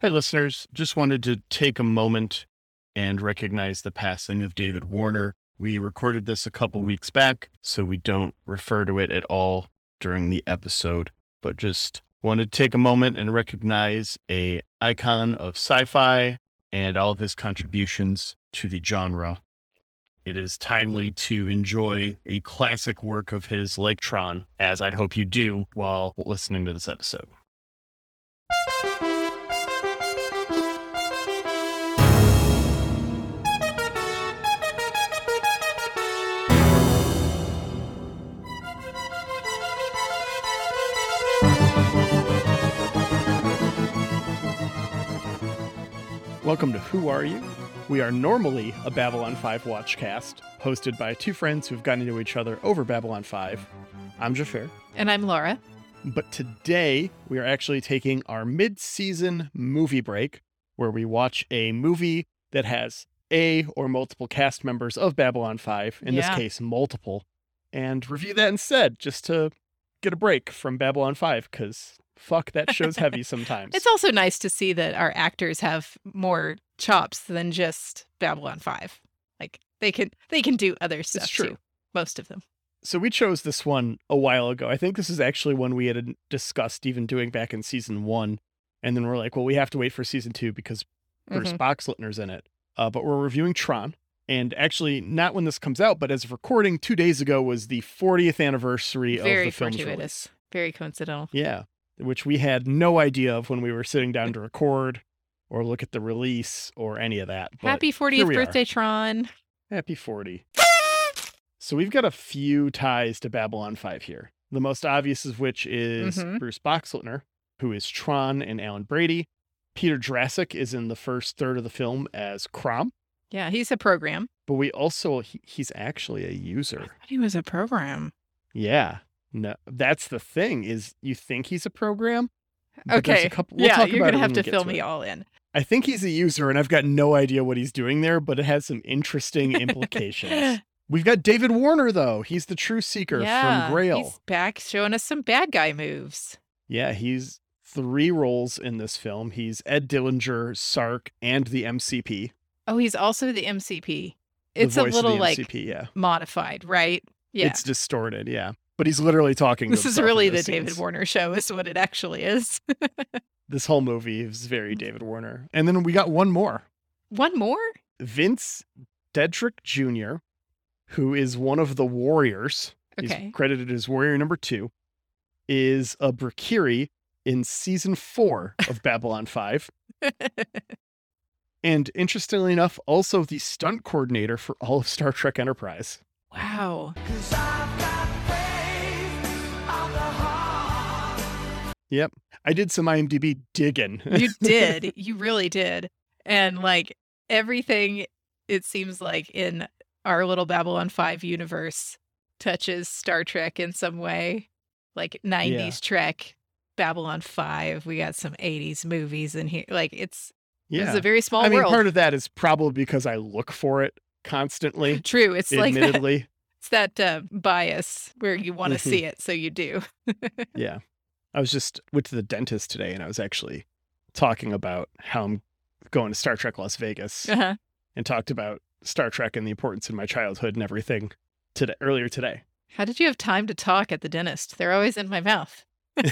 Hey, listeners, just wanted to take a moment and recognize the passing of David Warner. We recorded this a couple weeks back, so we don't refer to it at all during the episode, but just wanted to take a moment and recognize a icon of sci-fi and all of his contributions to the genre. It is timely to enjoy a classic work of his like Tron, as I hope you do while listening to this episode. Welcome to Who Are You? We are normally a Babylon 5 watchcast, hosted by two friends who've gotten to know each other over Babylon 5. I'm Jafar. And I'm Laura. But today we are actually taking our mid season movie break where we watch a movie that has a or multiple cast members of Babylon 5, in Yeah. this case, multiple, and review that instead just to get a break from Babylon 5 because fuck, that show's heavy sometimes. It's also nice to see that our actors have more chops than just Babylon 5. Like they can they can do other stuff true. too. Most of them. so we chose this one a while ago. I think this is actually one we had discussed even doing back in season one. And then we're like, well, we have to wait for season two because Bruce Mhm. Boxleitner's in it. Uh, but we're reviewing Tron. And actually, not when this comes out, but as of recording two days ago was the 40th anniversary Very of the film's fortuitous. release. Very coincidental. Yeah, which we had no idea of when we were sitting down to record or look at the release or any of that. But Happy 40th we are. birthday, Tron. Happy 40. So we've got a few ties to Babylon 5 here. The most obvious of which is Mhm. Bruce Boxleitner, who is Tron and Alan Bradley. Peter Jurasik is in the first third of the film as Crom, Yeah, he's a program. but we also he, he's actually a user. thought he was a program. Yeah. No, that's the thing is you think he's a program. a Okay. couple- we'll yeah, you're gonna have to fill to me it. all in. I think he's a user and I've got no idea what he's doing there, but it has some interesting implications. We've got David Warner though. He's the true seeker yeah, from Grail. He's back showing us some bad guy moves. Yeah, he's three roles in this film. He's Ed Dillinger, Sark, and the MCP. Oh, he's also the MCP. the It's a voice of little the like yeah. modified, right? Yeah. It's distorted, yeah. But he's literally talking. to this is really the those David. Warner show, is what it actually is. This whole movie is very mm. David Warner. And then we got one more. One more? Vince Deadrick Jr., who is one of the warriors. Okay. He's credited as warrior number two, is a Brakiri in season four of Babylon 5. And interestingly enough, also the stunt coordinator for all of Star Trek Enterprise. wow. Yep. I did some IMDb digging. You did. you really did. And like everything, it seems like in our little Babylon 5 universe touches Star Trek in some way. Like 90s Trek, Babylon 5. We got some 80s movies in here. Like it's, yeah. it's a very small I mean, world. part of that is probably because I look for it constantly, True. It's like that, admittedly. it's that uh, bias where you want to Mhm. see it, so you do. yeah. I was just went to the dentist today and I was actually talking about how I'm going to Star Trek Las Vegas Uh-huh. and talked about Star Trek and the importance in my childhood and everything today earlier today. How did you have time to talk at the dentist? They're always in my mouth.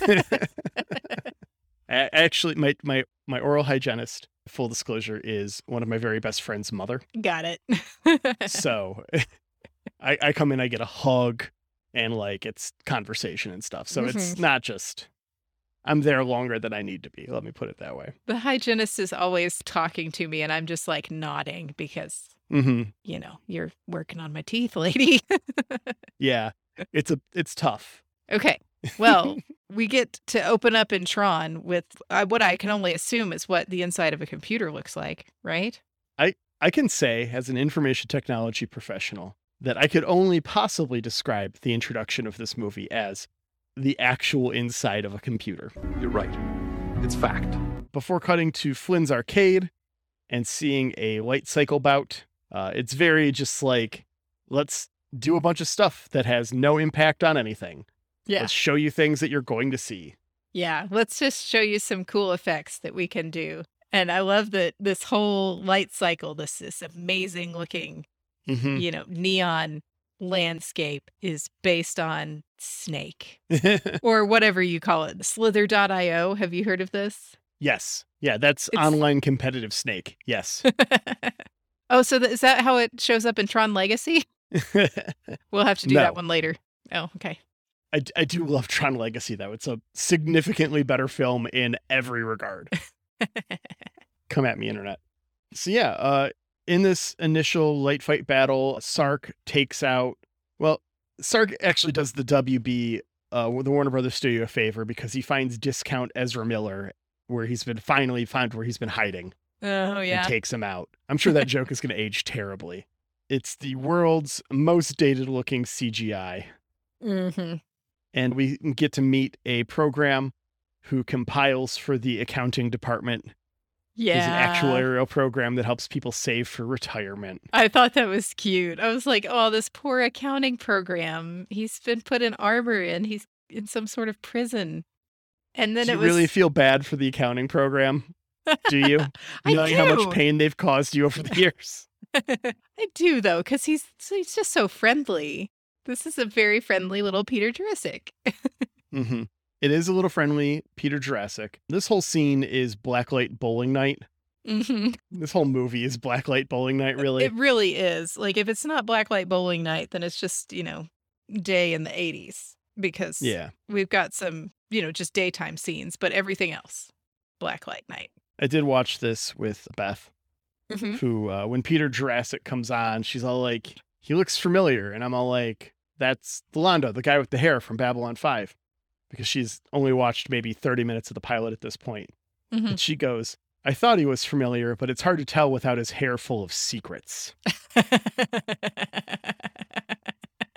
Actually, my, my, my oral hygienist, full disclosure, is one of my very best friend's mother. Got it. So I, I come in, I get a hug, and like it's conversation and stuff. So it's Mhm. not just I'm there longer than I need to be. Let me put it that way. the hygienist is always talking to me, and I'm just like nodding because, hmm you know, you're working on my teeth, lady. Yeah, it's a it's tough. okay. Well, we get to open up in Tron with uh, what I can only assume is what the inside of a computer looks like, right? I I can say, as an information technology professional, that I could only possibly describe the introduction of this movie as the actual inside of a computer. You're right. It's fact. Before cutting to Flynn's arcade and seeing a light cycle bout, uh, it's very just like, let's do a bunch of stuff that has no impact on anything. Yeah. Let's show you things that you're going to see. Yeah. Let's just show you some cool effects that we can do. And I love that this whole light cycle, this this amazing looking, Mhm. you know, neon landscape is based on Snake or whatever you call it. Slither.io. Have you heard of this? yes. Yeah, that's It's- online competitive snake. Yes. oh, so th- is that how it shows up in Tron Legacy? We'll have to do No. that one later. Oh, okay. I, I do love Tron Legacy though. It's a significantly better film in every regard. Come at me, internet. So yeah, uh, in this initial light fight battle, Sark takes out. Well, Sark actually does the WB, uh, the Warner Brothers studio a favor because he finds discount Ezra Miller, where he's been finally found where he's been hiding, Oh, and yeah. takes him out. I'm sure that joke is going to age terribly. It's the world's most dated looking CGI. hmm and we get to meet a program who compiles for the accounting department. Yeah. It's an actuarial program that helps people save for retirement. I thought that was cute. I was like, oh, this poor accounting program. He's been put in armor and he's in some sort of prison. And then do it you was really feel bad for the accounting program? Do you? I Knowing how much pain they've caused you over the years. I do though, because he's he's just so friendly. This is a very friendly little Peter Jurasik. hmm It is a little friendly, Peter Jurasik. This whole scene is Blacklight Bowling Night. hmm This whole movie is Blacklight Bowling Night, really. It really is. Like if it's not Blacklight Bowling Night, then it's just you know day in the '80s because yeah. we've got some you know just daytime scenes, but everything else Blacklight Night. I did watch this with Beth. Mhm. who uh, when Peter Jurasik comes on, she's all like, he looks familiar. And I'm all like, that's Delando, the guy with the hair from Babylon 5. Because she's only watched maybe 30 minutes of the pilot at this point. Mhm. And she goes, I thought he was familiar, but it's hard to tell without his hair full of secrets.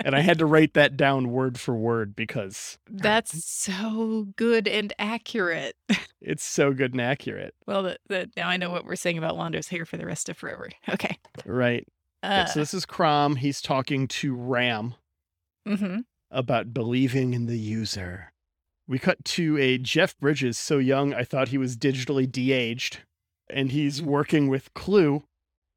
And I had to write that down word for word because That's so good and accurate. it's so good and accurate. Well, that that now I know what we're saying about Londo's hair for the rest of forever. Okay. Right. Uh, so this is Crom. He's talking to Ram. mhm. about believing in the user. We cut to a Jeff Bridges so young I thought he was digitally de-aged, and he's mm-hmm. working with Clu,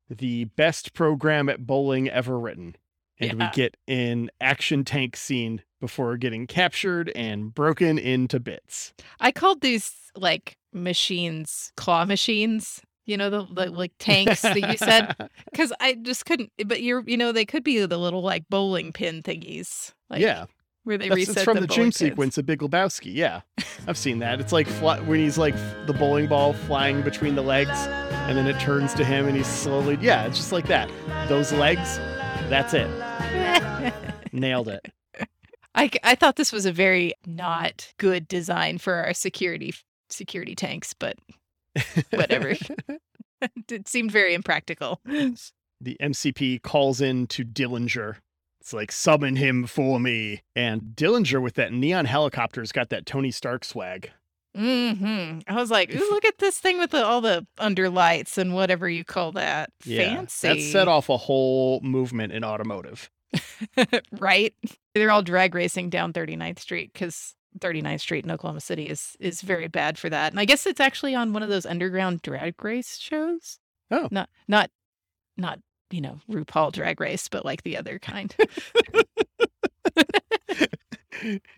the best program at bowling ever written. And we get an action tank scene before getting captured and broken into bits. I called these like machines claw machines. You know the, the like tanks that you said because I just couldn't. But you're you know they could be the little like bowling pin thingies. Like, yeah, where they that's reset it's from the, the, dream pins. sequence of Big Lebowski. Yeah, I've seen that. It's like fly- when he's like the bowling ball flying between the legs, and then it turns to him, and he's slowly. Yeah, it's just like that. Those legs. That's it. Nailed it. I, I thought this was a very not good design for our security security tanks, but Whatever. it seemed very impractical. the MCP calls in to Dillinger. It's like summon him for me, and Dillinger with that neon helicopter's got that Tony Stark swag. hmm I was like, Ooh, look at this thing with the, all the underlights and whatever you call that. Yeah, Fancy. That set off a whole movement in automotive. right? They're all drag racing down 39th Street because 39th Street in Oklahoma City is is very bad for that. And I guess it's actually on one of those underground drag race shows. Oh. Not not not, you know, RuPaul drag race, but like the other kind.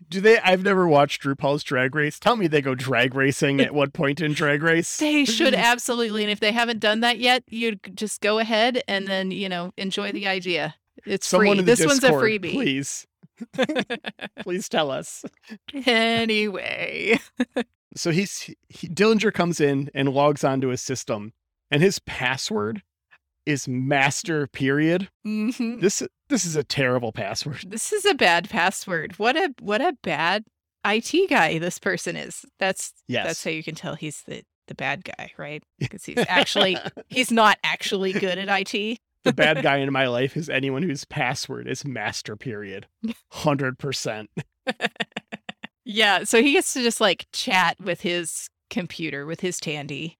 Do they? I've never watched RuPaul's Drag Race. Tell me they go drag racing at what point in Drag Race? they should absolutely. And if they haven't done that yet, you just go ahead and then, you know, enjoy the idea. It's Someone free. This one's a freebie. Please, please tell us. anyway. So he's he, Dillinger comes in and logs onto his system, and his password is master period. hmm This this is a terrible password. This is a bad password. What a what a bad IT guy this person is. That's Yes. that's how you can tell he's the the bad guy, right? Because he's actually he's not actually good at IT. the bad guy in my life is anyone whose password is master period. 100%. Yeah, so he gets to just like chat with his computer with his Tandy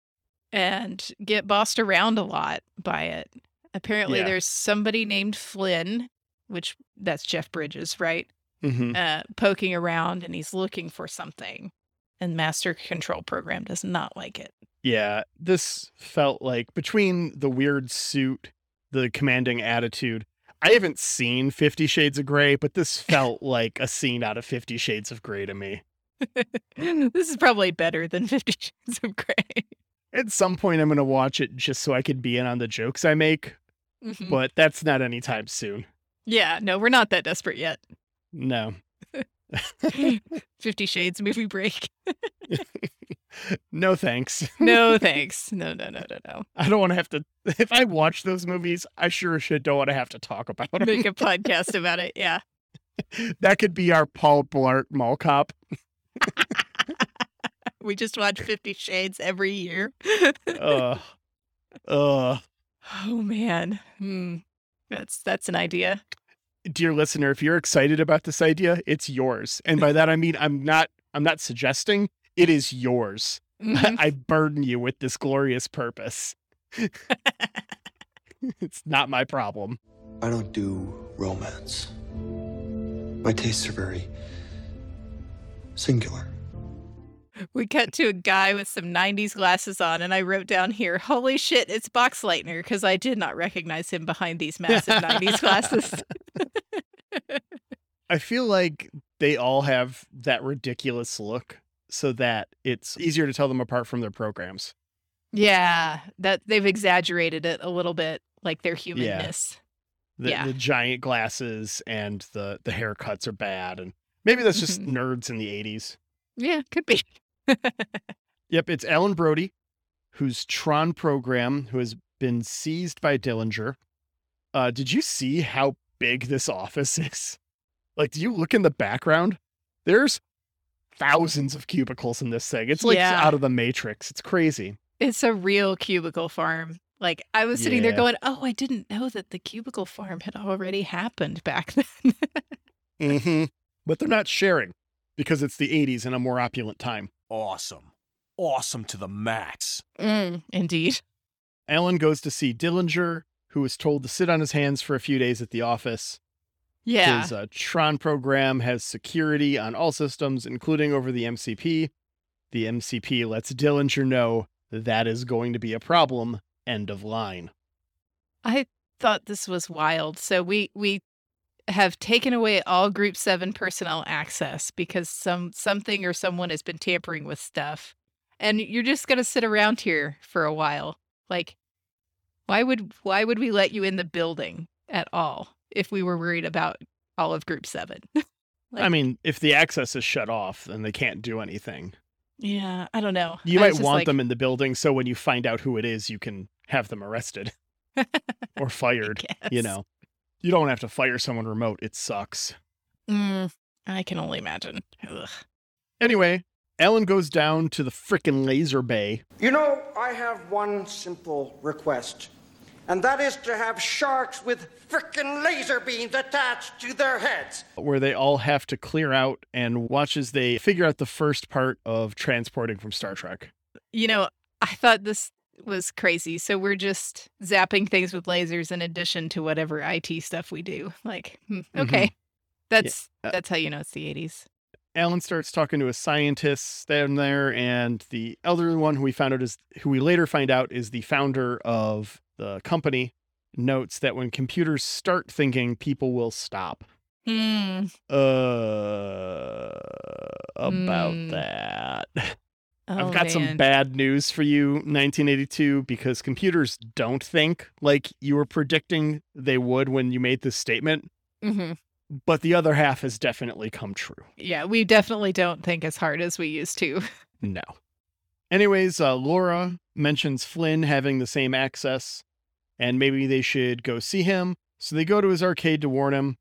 and get bossed around a lot by it. Apparently Yeah. there's somebody named Flynn, which that's Jeff Bridges, right? Mhm. uh, poking around and he's looking for something. And Master Control Program does not like it. Yeah, this felt like between the weird suit, the commanding attitude. I haven't seen 50 Shades of Grey, but this felt like a scene out of 50 Shades of Grey to me. this is probably better than Fifty Shades of Grey. At some point, I'm going to watch it just so I could be in on the jokes I make, Mhm. but that's not anytime soon. Yeah, no, we're not that desperate yet. No. Fifty Shades movie break. no thanks. No thanks. No, no, no, no, no. I don't want to have to. If I watch those movies, I sure should don't want to have to talk about them. Make a podcast about it. Yeah. that could be our Paul Blart Mall Cop. We just watch Fifty Shades every year. Uh, uh. oh man. Hmm. That's that's an idea. Dear listener, if you're excited about this idea, it's yours. And by that I mean I'm not. I'm not suggesting. It is yours. Mhm. I burden you with this glorious purpose. it's not my problem. I don't do romance. My tastes are very singular. We cut to a guy with some 90s glasses on, and I wrote down here, Holy shit, it's Boxleitner, because I did not recognize him behind these massive 90s glasses. I feel like they all have that ridiculous look so that it's easier to tell them apart from their programs. yeah, that they've exaggerated it a little bit, like their humanness. The, Yeah. the giant glasses and the the haircuts are bad and maybe that's just Mhm. nerds in the 80s. Yeah, could be. Yep, it's Alan Bradley whose Tron program who has been seized by Dillinger. Uh did you see how big this office is? Like do you look in the background? There's thousands of cubicles in this thing. It's like Yeah. out of the matrix. It's crazy. It's a real cubicle farm. Like, I was sitting there going, Oh, I didn't know that the cubicle farm had already happened back then. Mm-hmm. But they're not sharing because it's the 80s and a more opulent time. Awesome. Awesome to the max. mm, indeed. Alan goes to see Dillinger, who is told to sit on his hands for a few days at the office. Yeah. His uh, Tron program has security on all systems, including over the MCP. The MCP lets Dillinger know that is going to be a problem. End of line. I thought this was wild. So we we have taken away all group 7 personnel access because some something or someone has been tampering with stuff. And you're just going to sit around here for a while. Like why would why would we let you in the building at all if we were worried about all of group 7? I mean, if the access is shut off, then they can't do anything. yeah, I don't know. You I might want like, them in the building so when you find out who it is, you can have them arrested or fired. You know, you don't have to fire someone remote. It sucks. Mm, I can only imagine. Ugh. Anyway, Alan goes down to the frickin' laser bay. You know, I have one simple request, and that is to have sharks with frickin' laser beams attached to their heads. where they all have to clear out and watch as they figure out the first part of transporting from Star Trek. You know, I thought this was crazy. So we're just zapping things with lasers in addition to whatever IT stuff we do. Like, hmm, okay. That's Uh, that's how you know it's the 80s. Alan starts talking to a scientist down there, and the elderly one who we found out is who we later find out is the founder of the company. Notes that when computers start thinking, people will stop. Hmm. Uh, about Hmm. that. Oh, I've got some bad news for you, 1982, because computers don't think like you were predicting they would when you made this statement, Mhm. but the other half has definitely come true. Yeah, we definitely don't think as hard as we used to. No. Anyways, uh, Laura mentions Flynn having the same access, and maybe they should go see him. So they go to his arcade to warn him.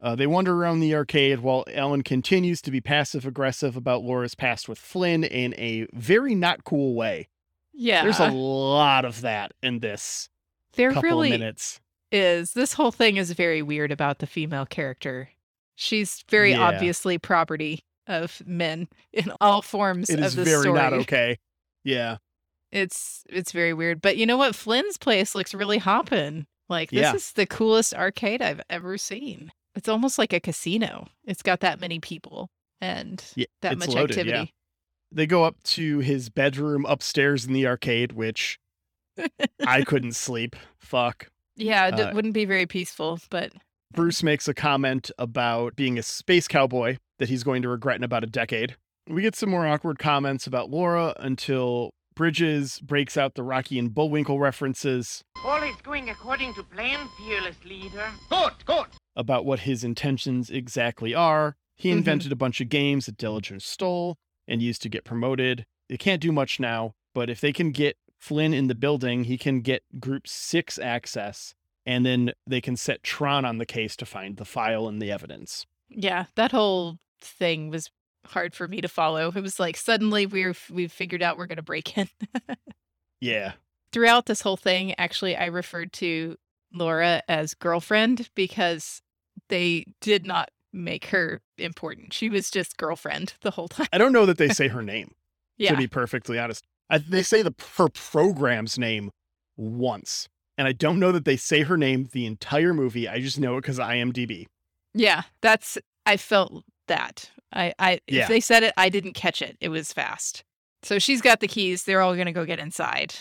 Uh, they wander around the arcade while Alan continues to be passive aggressive about Laura's past with Flynn in a very not cool way. Yeah. There's a lot of that in this there couple really minutes. is. This whole thing is very weird about the female character. She's very Yeah. obviously property of men in all forms It of is the very not okay. Yeah. It's it's very weird. But you know what? Flynn's place looks really hoppin'. Like this Yeah. is the coolest arcade I've ever seen. It's almost like a casino. It's got that many people and Yeah, that much loaded, yeah. activity. They go up to his bedroom upstairs in the arcade, which I couldn't sleep. Fuck. Yeah, it Uh, wouldn't be very peaceful, but Bruce makes a comment about being a space cowboy that he's going to regret in about a decade. We get some more awkward comments about Laura until Bridges breaks out the Rocky and Bullwinkle references All is going according to plan, fearless leader. About what his intentions exactly are. He Mhm. invented a bunch of games that Dillinger stole and used to get promoted. They can't do much now, but if they can get Flynn in the building, he can get Group 6 access, and then they can set Tron on the case to find the file and the evidence. yeah, that whole thing was hard for me to follow. It was like suddenly we're we've figured out we're going to break in. Yeah. Throughout this whole thing, actually I referred to Laura as girlfriend because they did not make her important. She was just girlfriend the whole time. I don't know that they say her name, Yeah. to be perfectly honest. I, they say the her program's name once, and I don't know that they say her name the entire movie. I just know it because IMDb. Yeah, that's I felt that. I I Yeah. if they said it, I didn't catch it. It was fast. So she's got the keys. They're all gonna go get inside.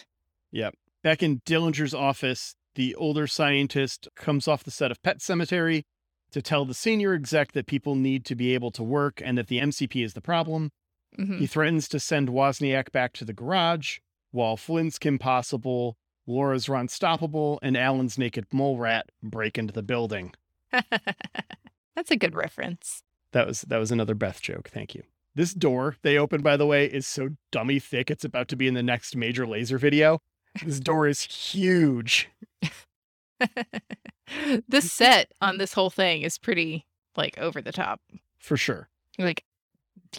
Yep. Back in Dillinger's office, the older scientist comes off the set of Pet Sematary to tell the senior exec that people need to be able to work and that the MCP is the problem. Mhm. He threatens to send Wozniak back to the garage, while Flynn's Kim Possible, Laura's Ron Stoppable, and Alan's Naked Mole Rat break into the building. That's a good reference. That was that was another Beth joke. Thank you. This door they open, by the way, is so dummy thick. It's about to be in the next major laser video. This door is huge. the set on this whole thing is pretty like over the top. For sure. Like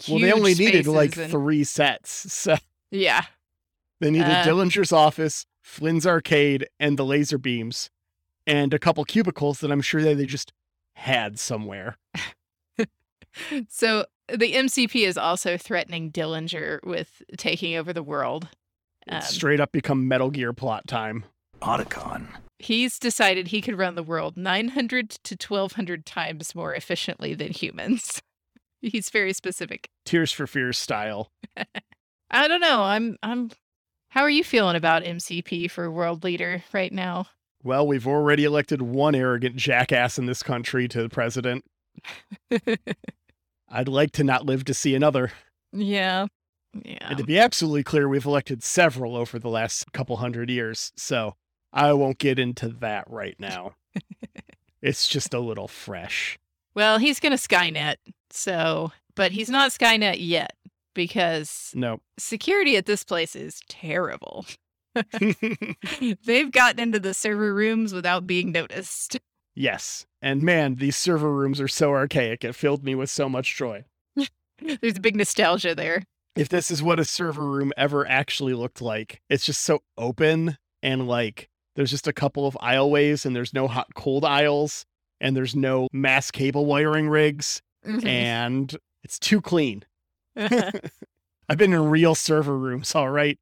well, they only needed like and- three sets. So Yeah. they needed Uh. Dillinger's office, Flynn's arcade, and the laser beams, and a couple cubicles that I'm sure that they just had somewhere. So the MCP is also threatening Dillinger with taking over the world. Um, It's straight up become Metal Gear plot time. Otacon. He's decided he could run the world 900 to 1200 times more efficiently than humans. He's very specific. Tears for Fears style. I don't know. I'm I'm How are you feeling about MCP for world leader right now? Well, we've already elected one arrogant jackass in this country to the president. I'd like to not live to see another. yeah. Yeah. And to be absolutely clear, we've elected several over the last couple hundred years. So I won't get into that right now. it's just a little fresh. Well, he's going to Skynet. So, but he's not Skynet yet because No. security at this place is terrible. They've gotten into the server rooms without being noticed. yes. And man, these server rooms are so archaic. It filled me with so much joy. There's a big nostalgia there. If this is what a server room ever actually looked like, it's just so open and like there's just a couple of aisleways and there's no hot cold aisles and there's no mass cable wiring rigs and it's too clean. I've been in real server rooms, all right.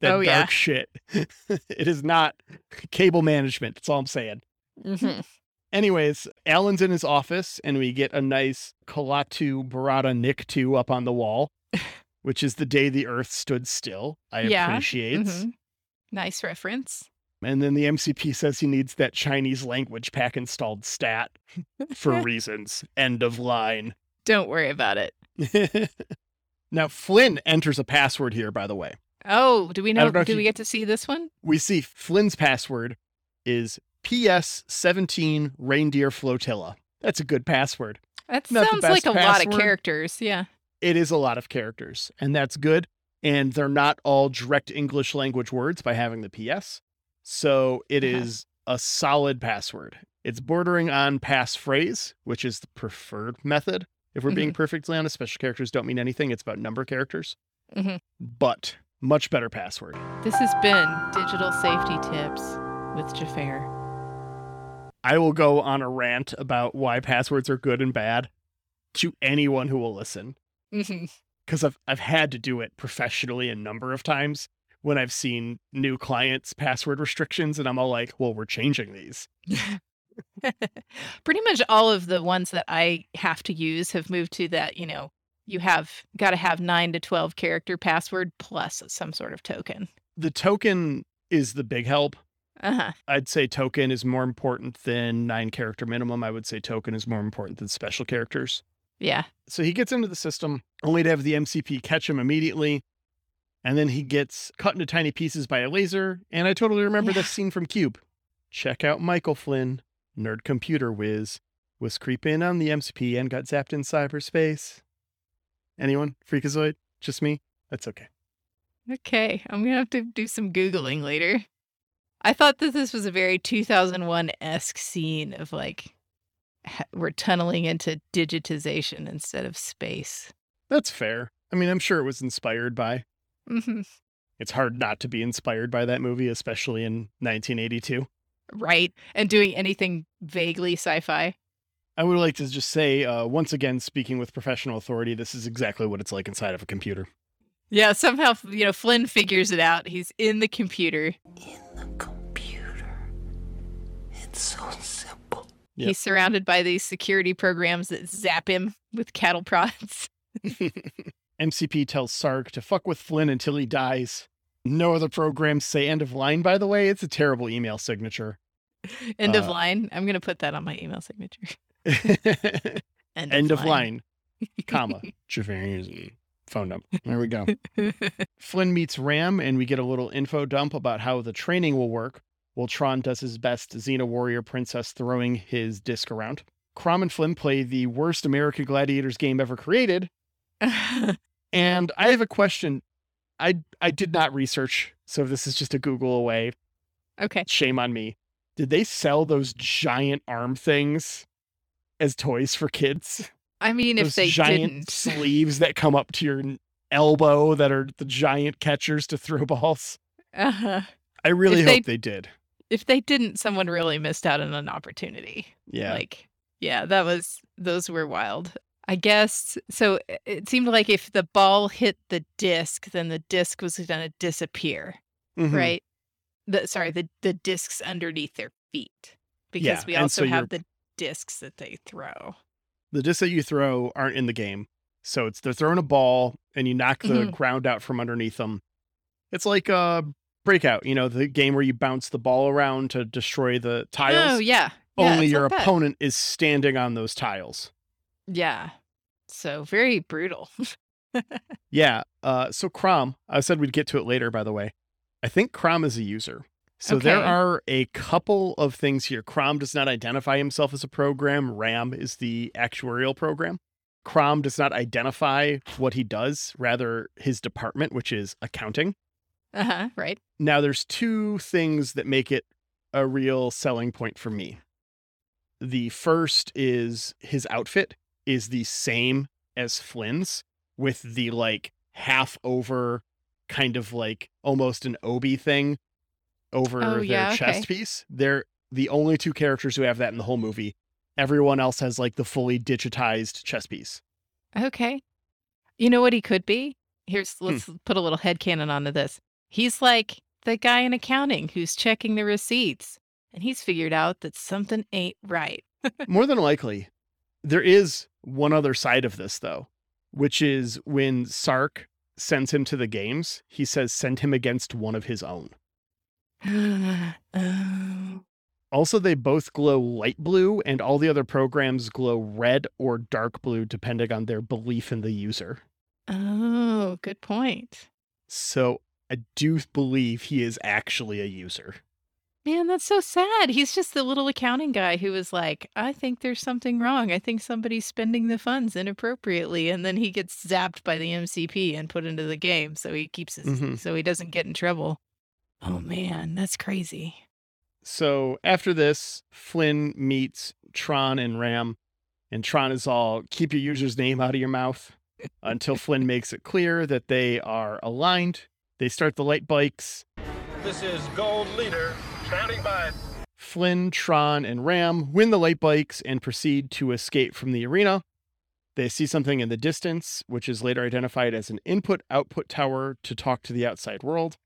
That Oh, dark yeah. shit. it is not cable management. That's all I'm saying. Mhm. Anyways, Alan's in his office, and we get a nice Klaatu Barada Nikto up on the wall, which is the day the Earth stood still. I Yeah, appreciate. Mhm. Nice reference. And then the MCP says he needs that Chinese language pack installed stat for reasons. End of line. Don't worry about it. now Flynn enters a password here, by the way. Oh, do we know? know do you- we get to see this one? We see Flynn's password is PS17 Reindeer Flotilla. That's a good password. That Not sounds like a lot of characters. Yeah. it is a lot of characters, and that's good. And they're not all direct English language words by having the PS. So it Uh-huh. is a solid password. It's bordering on passphrase, which is the preferred method. If we're being perfectly honest, special characters don't mean anything. It's about number characters. Mhm. But much better password. This has been Digital Safety Tips with Jafar. I will go on a rant about why passwords are good and bad to anyone who will listen. Because I've I've had to do it professionally a number of times when I've seen new clients password restrictions and I'm all like, well, we're changing these. Pretty much all of the ones that I have to use have moved to that, you know, you have got to have nine to 12 character password plus some sort of token. The token is the big help. Uh huh. I'd say token is more important than nine character minimum. I would say token is more important than special characters. Yeah. So he gets into the system only to have the MCP catch him immediately. And then he gets cut into tiny pieces by a laser. And I totally remember Yeah. this scene from Cube. Check out Michael Flynn, nerd computer whiz, was creeping on the MCP and got zapped in cyberspace. Anyone? Freakazoid? Just me? That's okay. Okay. I'm going to have to do some Googling later. I thought that this was a very 2001 esque scene of like, we're tunneling into digitization instead of space. That's fair. I mean, I'm sure it was inspired by. Hmm It's hard not to be inspired by that movie, especially in 1982. Right. And doing anything vaguely sci fi. I would like to just say, uh, once again, speaking with professional authority, this is exactly what it's like inside of a computer. Yeah. Somehow, you know, Flynn figures it out. He's in the computer. In the computer. It's so simple. Yep. He's surrounded by these security programs that zap him with cattle prods. MCP tells Sark to fuck with Flynn until he dies. No other programs say end of line, by the way. It's a terrible email signature. End of Uh, line. I'm going to put that on my email signature. End, end of line, comma, Javarian's phone number. There we go. Flynn meets Ram, and we get a little info dump about how the training will work while Tron does his best Xena Warrior Princess throwing his disc around. Crom and Flynn play the worst American Gladiators game ever created. And I have a question. I I did not research, so this is just a Google away. okay. Shame on me. Did they sell those giant arm things as toys for kids? I mean, if they giant didn't. sleeves that come up to your elbow that are the giant catchers to throw balls. Uh-huh. I really If hope they- they did. If they didn't, someone really missed out on an opportunity. Yeah. Like, yeah, that was, those were wild. I guess. So it- seemed like if the ball hit the disc, then the disc was going to disappear, Mhm. right? The, sorry, the, the discs underneath their feet. Because Yeah, we also so have the discs that they throw. The discs that you throw aren't in the game. So it's they're throwing a ball and you knock the Mhm. ground out from underneath them. It's like a breakout, you know, the game where you bounce the ball around to destroy the tiles. Oh, yeah. Yeah, Only it's your opponent is standing on those tiles. Yeah. So very brutal. Yeah. Uh, so Crom, I said we'd get to it later, by the way. I think Crom is a user. So there are a couple of things here. Crom does not identify himself as a program. RAM is the actuarial program. Crom does not identify what he does, rather his department, which is accounting. Uh huh. Right. Now, there's two things that make it a real selling point for me. The first is his outfit is the same as Flynn's with the like half over kind of like almost an obi thing over Oh, their yeah, chest okay. piece. They're the only two characters who have that in the whole movie. Everyone else has like the fully digitized chest piece. Okay. You know what he could be? Here's Hmm. let's put a little head headcanon onto this. He's like the guy in accounting who's checking the receipts. And he's figured out that something ain't right. More than likely. There is one other side of this, though, which is when Sark sends him to the games, he says, send him against one of his own. oh. Also, they both glow light blue, and all the other programs glow red or dark blue, depending on their belief in the user. Oh, good point. So I do believe he is actually a user. Man, that's so sad. He's just the little accounting guy who was like, I think there's something wrong. I think somebody's spending the funds inappropriately. And then he gets zapped by the MCP and put into the game. So he keeps his, Mhm. so he doesn't get in trouble. Oh man, that's crazy. So after this, Flynn meets Tron and Ram, and Tron is all keep your user's name out of your mouth until Flynn makes it clear that they are aligned. They start the light bikes. This is Gold Leader, standing by. Flynn, Tron, and Ram win the light bikes and proceed to escape from the arena. They see something in the distance, which is later identified as an input output tower to talk to the outside world.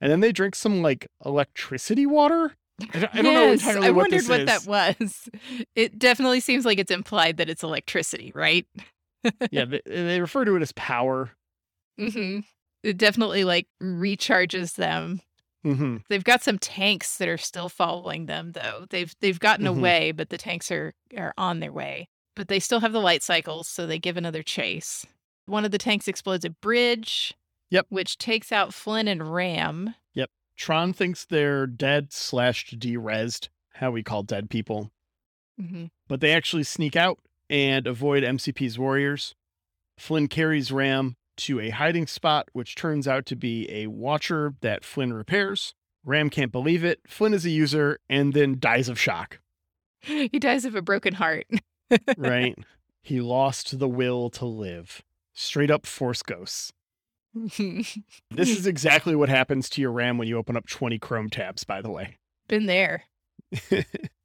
And then they drink some like electricity water. I don't, I don't know Yes, entirely I what wondered this what is. that was. It definitely seems like it's implied that it's electricity, right? yeah, they, they refer to it as power. hmm It definitely like recharges them. Hmm They've got some tanks that are still following them though. They've they've gotten Mhm. away, but the tanks are are on their way. But they still have the light cycles, so they give another chase. One of the tanks explodes a bridge. Yep. Which takes out Flynn and Ram. Yep. Tron thinks they're dead slash derezzed, how we call dead people. hmm but they actually sneak out and avoid MCP's warriors. Flynn carries Ram to a hiding spot, which turns out to be a watcher that Flynn repairs. Ram can't believe it. Flynn is a user and then dies of shock, He dies of a broken heart. right? he lost the will to live. Straight up force ghosts. This is exactly what happens to your RAM when you open up 20 Chrome tabs, by the way. Been there.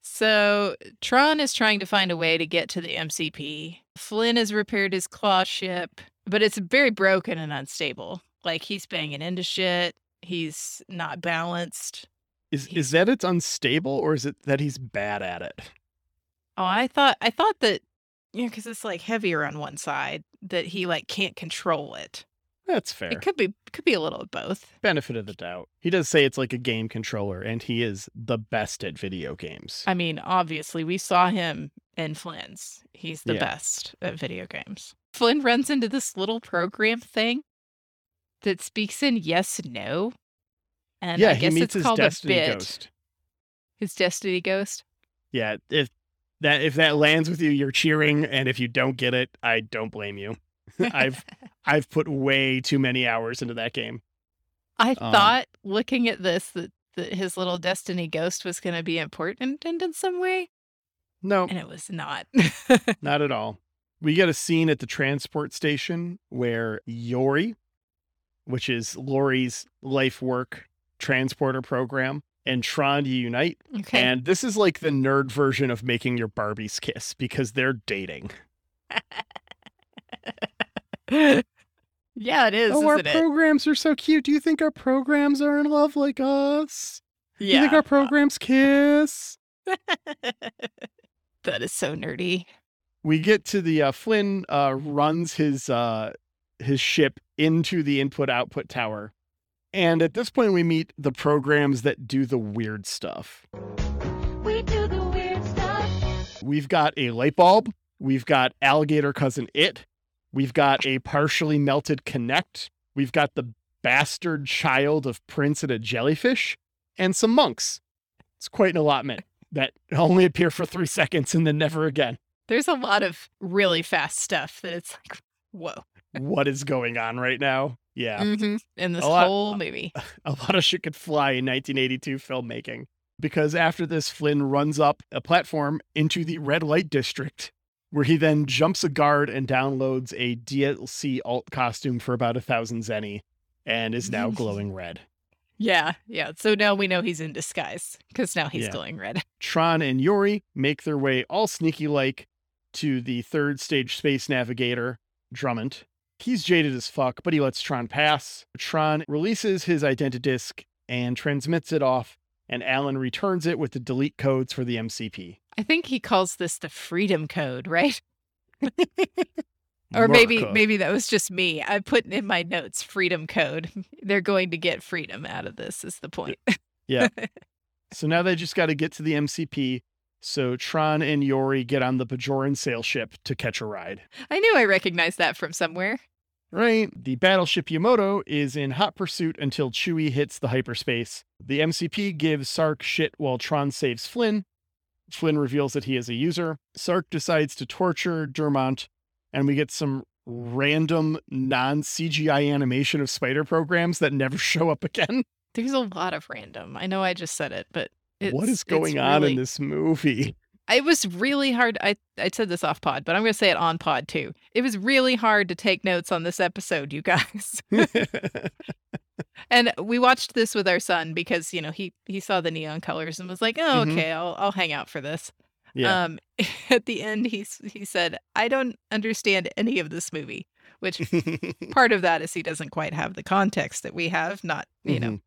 So Tron is trying to find a way to get to the MCP. Flynn has repaired his claw ship, but it's very broken and unstable. Like he's banging into shit. He's not balanced. Is He's- is that it's unstable or is it that he's bad at it? Oh, I thought I thought that you know because it's like heavier on one side that he like can't control it. That's fair. It could be could be a little of both. benefit of the doubt. He does say it's like a game controller, and he is the best at video games. I mean, obviously, we saw him in Flynn's. He's the Yeah. best at video games. Flynn runs into this little program thing that speaks in yes no. And yeah, I he guess meets it's his called destiny a bit. ghost. His destiny ghost. Yeah, if that if that lands with you, you're cheering, and if you don't get it, I don't blame you. I've I've put way too many hours into that game. I Um, thought looking at this that, that his little destiny ghost was going to be important in, in some way, No, and it was not. not at all. We get a scene at the transport station where Yori, which is Lori's life work transporter program, and Tron unite. okay. And this is like the nerd version of making your Barbies kiss because they're dating. yeah, it is, oh, our it? programs are so cute. Do you think our programs are in love like us? Yeah. Do you think our programs kiss? that is so nerdy. We get to the uh, Flynn uh, runs his uh, his ship into the input output tower, and at this point we meet the programs that do the weird stuff. We do the weird stuff. We've got a light bulb. We've got alligator cousin it. We've got a partially melted connect. We've got the bastard child of Prince and a jellyfish, and some monks. It's quite an allotment that only appear for three seconds and then never again. There's a lot of really fast stuff that it's like, whoa. What is going on right now? Yeah, Mhm. In this lot- whole movie. a lot of shit could fly in 1982 filmmaking. Because after this, Flynn runs up a platform into the red light district, where he then jumps a guard and downloads a DLC alt costume for about a thousand zenny and is now glowing red. Yeah, yeah. So now we know he's in disguise because now he's Yeah. glowing red. Tron and Yori make their way all sneaky like to the third stage space navigator, Dumont. He's jaded as fuck, but he lets Tron pass. Tron releases his identity disk and transmits it off, and Alan returns it with the delete codes for the MCP. I think he calls this the freedom code, right? Or maybe America. maybe that was just me. I put in my notes freedom code. They're going to get freedom out of this is the point. Yeah. so now they just got to get to the MCP. So Tron and Yori get on the Bajoran sail ship to catch a ride. I knew I recognized that from somewhere. Right. The battleship Yamato is in hot pursuit until Chewie hits the hyperspace. The MCP gives Sark shit while Tron saves Flynn. Flynn reveals that he is a user. Sark decides to torture Dumont, and we get some random non CGI animation of spider programs that never show up again. There's a lot of random. I know I just said it, but it's, what is going on really- in this movie? It was really hard. I, I said this off pod, but I'm going to say it on pod too. It was really hard to take notes on this episode, you guys. and we watched this with our son because, you know, he, he saw the neon colors and was like, oh, Mhm. okay, I'll, I'll hang out for this. yeah. Um, at the end, he, he said, I don't understand any of this movie, which part of that is he doesn't quite have the context that we have, not, you know, Mhm.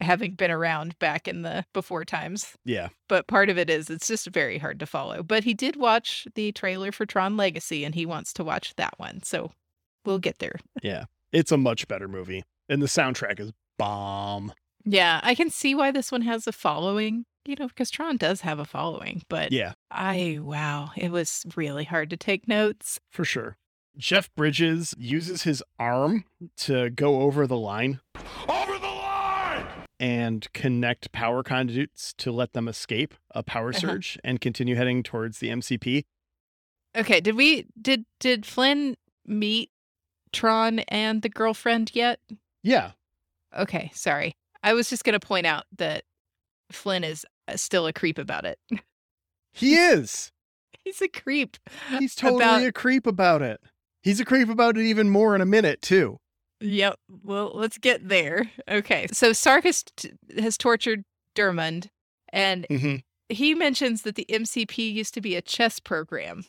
Having been around back in the before times. Yeah. But part of it is it's just very hard to follow. But he did watch the trailer for Tron Legacy and he wants to watch that one. So we'll get there. Yeah. It's a much better movie. And the soundtrack is bomb. Yeah, I can see why this one has a following, you know, because Tron does have a following. But Yeah, I, wow, it was really hard to take notes. for sure. Jeff Bridges uses his arm to go over the line Over the line! And connect power conduits to let them escape a power Uh-huh. surge and continue heading towards the MCP. Okay, did we, did, did Flynn meet Tron and the girlfriend yet? Yeah. Okay, sorry. I was just going to point out that Flynn is uh, still a creep about it. He is. He's a creep. He's totally About- a creep about it. He's a creep about it even more in a minute, too. Yep. Well, let's get there. Okay. So Sarkis has, t- has tortured Dumont, and Mm-hmm. he mentions that the MCP used to be a chess program.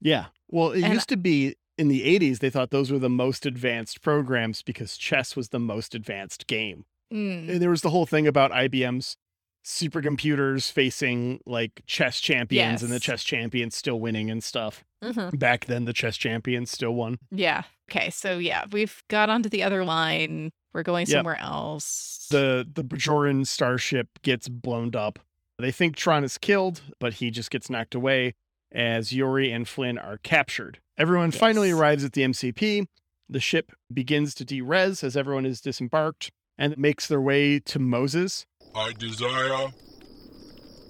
Yeah. Well, it And- used to be in the 80s, they thought those were the most advanced programs because chess was the most advanced game. Mm. And there was the whole thing about IBM's supercomputers facing like chess champions and the chess champions still winning and stuff. Mhm. Back then, the chess champions still won. Yeah. Okay. So yeah, we've got onto the other line. We're going Yep. somewhere else. The the Bajoran starship gets blown up. They think Tron is killed, but he just gets knocked away as Yori and Flynn are captured. Everyone finally arrives at the MCP. The ship begins to derez as everyone is disembarked and makes their way to Moses. I desire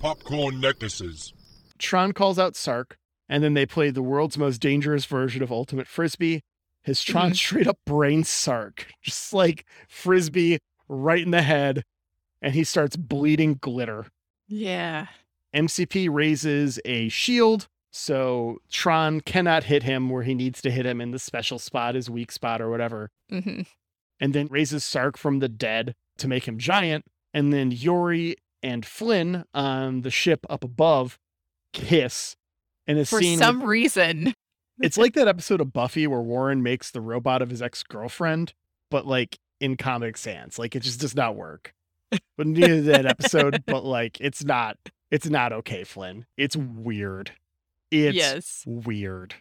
popcorn necklaces. Tron calls out Sark, and then they play the world's most dangerous version of Ultimate Frisbee. His Tron Mhm. straight up brains Sark, just like Frisbee right in the head, and he starts bleeding glitter. yeah. MCP raises a shield, so Tron cannot hit him where he needs to hit him in the special spot, his weak spot, or whatever, hmm and then raises Sark from the dead to make him giant. And then Yori and Flynn on the ship up above kiss. And a For scene some reason. it's like that episode of Buffy where Warren makes the robot of his ex girlfriend, but like in Comic Sans. Like it just does not work. But neither that episode, but like it's not it's not okay, Flynn. It's weird. It's yes. weird.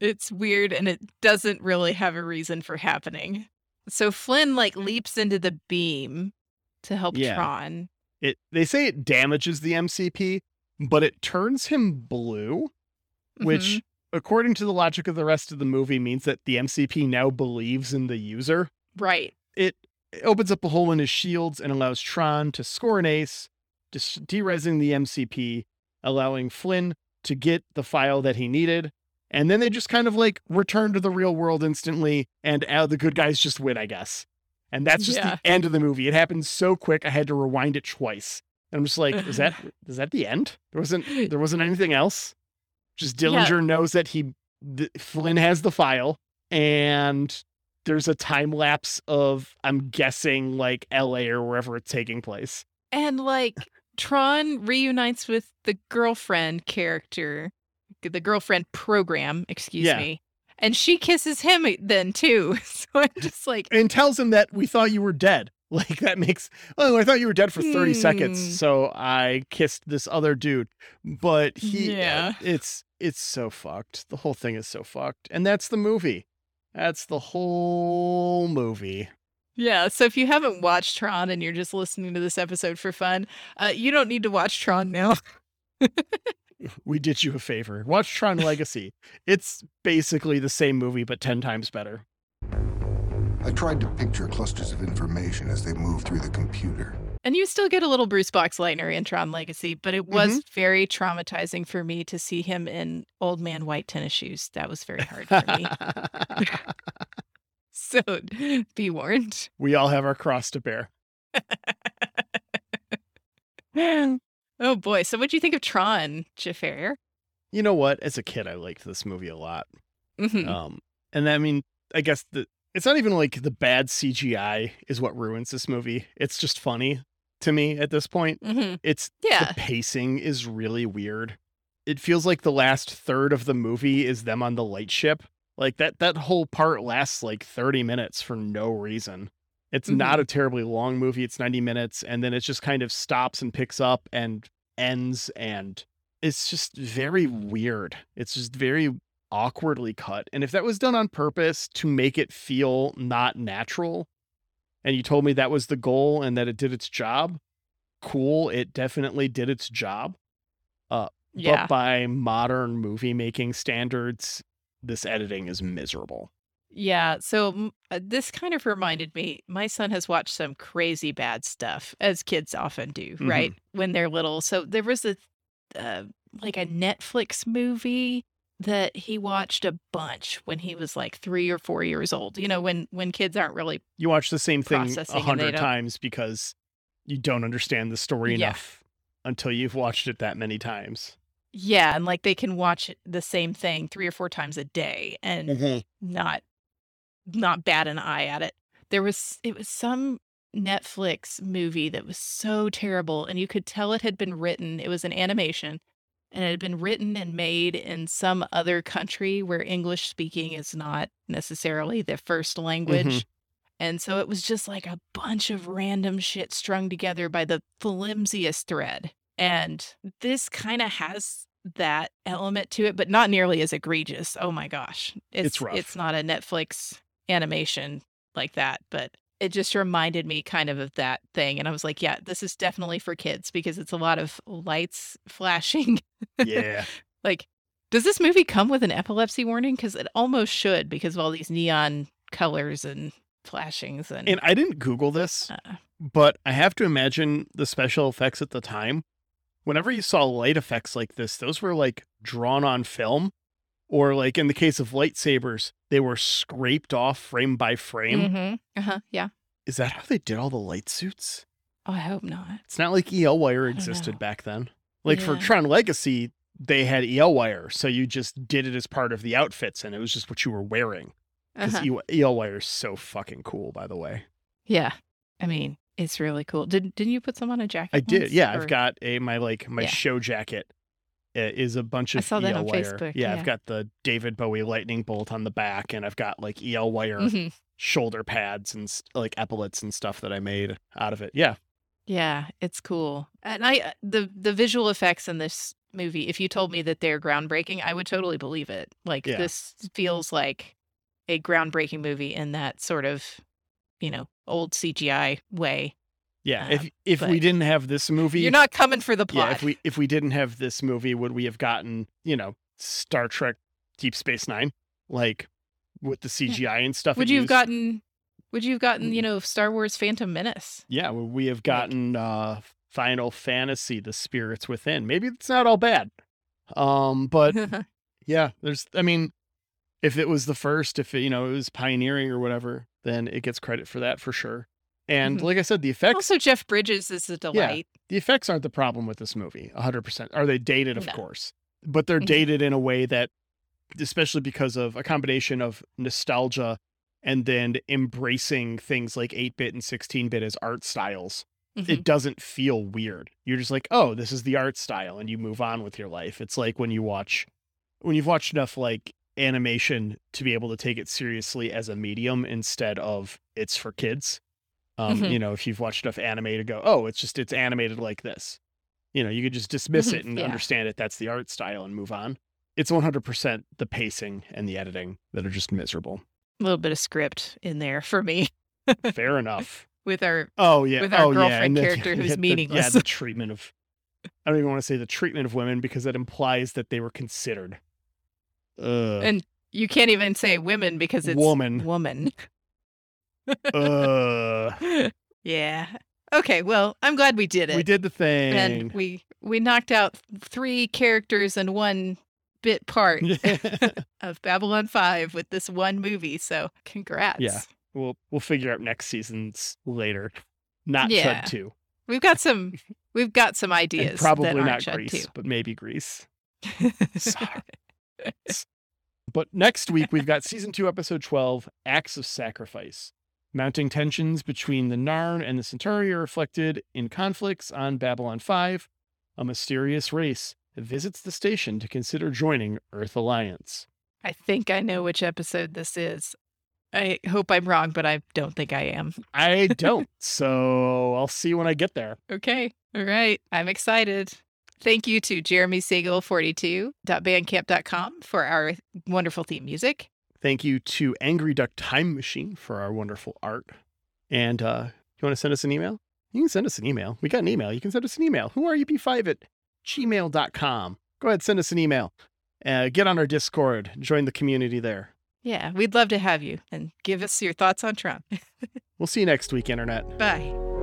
It's weird and it doesn't really have a reason for happening. So Flynn like leaps into the beam to help Yeah. Tron. It they say it damages the MCP, but it turns him blue, which Mhm. according to the logic of the rest of the movie means that the MCP now believes in the user. right. it opens up a hole in his shields and allows Tron to score an ace, dis- derezzing the MCP, allowing Flynn to get the file that he needed. And then they just kind of like return to the real world instantly, and uh, the good guys just win, I guess. And that's just Yeah. the end of the movie. It happened so quick, I had to rewind it twice. And I'm just like, is that is that the end? There wasn't there wasn't anything else. Just Yeah. Dillinger knows that he th- Flynn has the file, and there's a time lapse of I'm guessing like LA or wherever it's taking place. And like Tron reunites with the girlfriend character, the girlfriend program, excuse Yeah. me. And she kisses him then too. So I'm just like, And tells him that we thought you were dead. Like that makes oh, I thought you were dead for 30 Hmm. seconds. So I kissed this other dude. But he Yeah. it's it's so fucked. The whole thing is so fucked. And that's the movie. That's the whole movie. yeah. So if you haven't watched Tron and you're just listening to this episode for fun, uh, you don't need to watch Tron now. We did you a favor. Watch Tron Legacy. it's basically the same movie but 10 times better. I tried to picture clusters of information as they move through the computer. And you still get a little Bruce Boxleitner in Tron Legacy, but it was mm-hmm. very traumatizing for me to see him in old man white tennis shoes. That was very hard for me. so be warned. we all have our cross to bear. Oh boy. So what'd you think of Tron, Jafar? You know what? As a kid, I liked this movie a lot. Mhm. Um, and I mean, I guess the it's not even like the bad CGI is what ruins this movie. It's just funny to me at this point. Mhm. It's Yeah. the pacing is really weird. It feels like the last third of the movie is them on the light ship. Like that that whole part lasts like 30 minutes for no reason. It's not a terribly long movie. It's 90 minutes and then it just kind of stops and picks up and ends and it's just very weird. It's just very awkwardly cut. And if that was done on purpose to make it feel not natural and you told me that was the goal and that it did its job, cool, it definitely did its job. Uh Yeah. but by modern movie making standards, this editing is miserable. Yeah. So uh, this kind of reminded me. My son has watched some crazy bad stuff, as kids often do, right? When they're little. So there was a uh, like a Netflix movie that he watched a bunch when he was like three or four years old. You know, when when kids aren't really You watch the same thing Processing a and they hundred don't- times because you don't understand the story Yeah. enough until you've watched it that many times. yeah, and like they can watch the same thing three or four times a day and not not bat an eye at it. There was it was some Netflix movie that was so terrible and you could tell it had been written. It was an animation and it had been written and made in some other country where English speaking is not necessarily the first mm-hmm. language. And so it was just like a bunch of random shit strung together by the flimsiest thread. And this kind of has that element to it, but not nearly as egregious. Oh my gosh. It's rough. It's not a Netflix animation like that, but it just reminded me kind of of that thing. And I was like, yeah, this is definitely for kids because it's a lot of lights flashing. Yeah. like, does this movie come with an epilepsy warning? Because it almost should because of all these neon colors and flashings and, and I didn't Google this, uh, but I have to imagine the special effects at the time. Whenever you saw light effects like this, those were like drawn on film, or like in the case of lightsabers, they were scraped off frame by frame. mhm. uh-huh, yeah. Is that how they did all the light suits? Oh, I hope not. It's not like EL wire existed know. back then. Like for Tron Legacy, they had EL wire, so you just did it as part of the outfits, and it was just what you were wearing. Because Uh-huh. EL wire is so fucking cool, by the way. Yeah. I mean, it's really cool. Did didn't you put some on a jacket? I did, yeah. or- I've got a my like my Yeah. show jacket uh, is a bunch of I saw that EL on wire. Facebook, Yeah, yeah. I've got the David Bowie lightning bolt on the back, and I've got like EL wire Mhm. shoulder pads and like epaulets and stuff that I made out of it. Yeah, Yeah, it's cool. And I uh, the the visual effects in this movie, if you told me that they're groundbreaking, I would totally believe it. Like Yeah. this feels like a groundbreaking movie in that sort of, you know, old CGI way. Yeah. Uh, if if we didn't have this movie, You're not coming for the plot. Yeah, if we if we didn't have this movie, would we have gotten you know Star Trek Deep Space Nine like with the CGI and stuff? would you have gotten would you have gotten, Mm. you know, Star Wars Phantom Menace? Yeah, would we have gotten uh Final Fantasy: The Spirits Within? Maybe it's not all bad. Um, but yeah, there's. I mean, if it was the first, if it, you know it was pioneering or whatever, then it gets credit for that for sure. And Mhm. like I said, the effects also Jeff Bridges is a delight. the effects aren't the problem with this movie 100% are they dated of No. course but they're Mhm. dated in a way that especially because of a combination of nostalgia and then embracing things like 8-bit and 16-bit as art styles Mhm. it doesn't feel weird you're just like oh this is the art style and you move on with your life it's like when you watch when you've watched enough like animation to be able to take it seriously as a medium instead of it's for kids um, Mhm. you know if you've watched enough anime to go oh it's just it's animated like this you know you could just dismiss Mhm, it and yeah. understand it that's the art style and move on it's 100% the pacing and the editing that are just miserable a little bit of script in there for me fair enough with our oh yeah With our oh girlfriend then- character who's yeah, the- meaningless. yeah the treatment of i don't even want to say the treatment of women because that implies that they were considered uh, and you can't even say women because it's Woman. Woman. Uh, yeah. Okay, well, I'm glad we did it. we did the thing and we we knocked out three characters in one bit part of Babylon 5 with this one movie. So, congrats. Yeah. we'll we'll figure out next seasons later. Not Yeah. Chud two, We've got some we've got some and ideas probably that aren't not Chud Grease, 2. but maybe Grease. Sorry. But next week we've got season two, episode twelve, Acts of Sacrifice. Mounting tensions between the Narn and the Centauri are reflected in conflicts on Babylon 5. A mysterious race visits the station to consider joining Earth Alliance. I think I know which episode this is. I hope I'm wrong, but I don't think I am. I don't. so I'll see when I get there. Okay. All right. I'm excited. Thank you to Jeremy Siegel42.bandcamp.com for our wonderful theme music. Thank you to Angry Duck Time Machine for our wonderful art. And uh, you want to send us an email? You can send us an email. We got an email. You can send us an email. Who are you B5 at gmail.com. Go ahead, send us an email. Uh, get on our Discord. Join the community there. Yeah, we'd love to have you and give us your thoughts on Trump. We'll see you next week, Internet. Bye.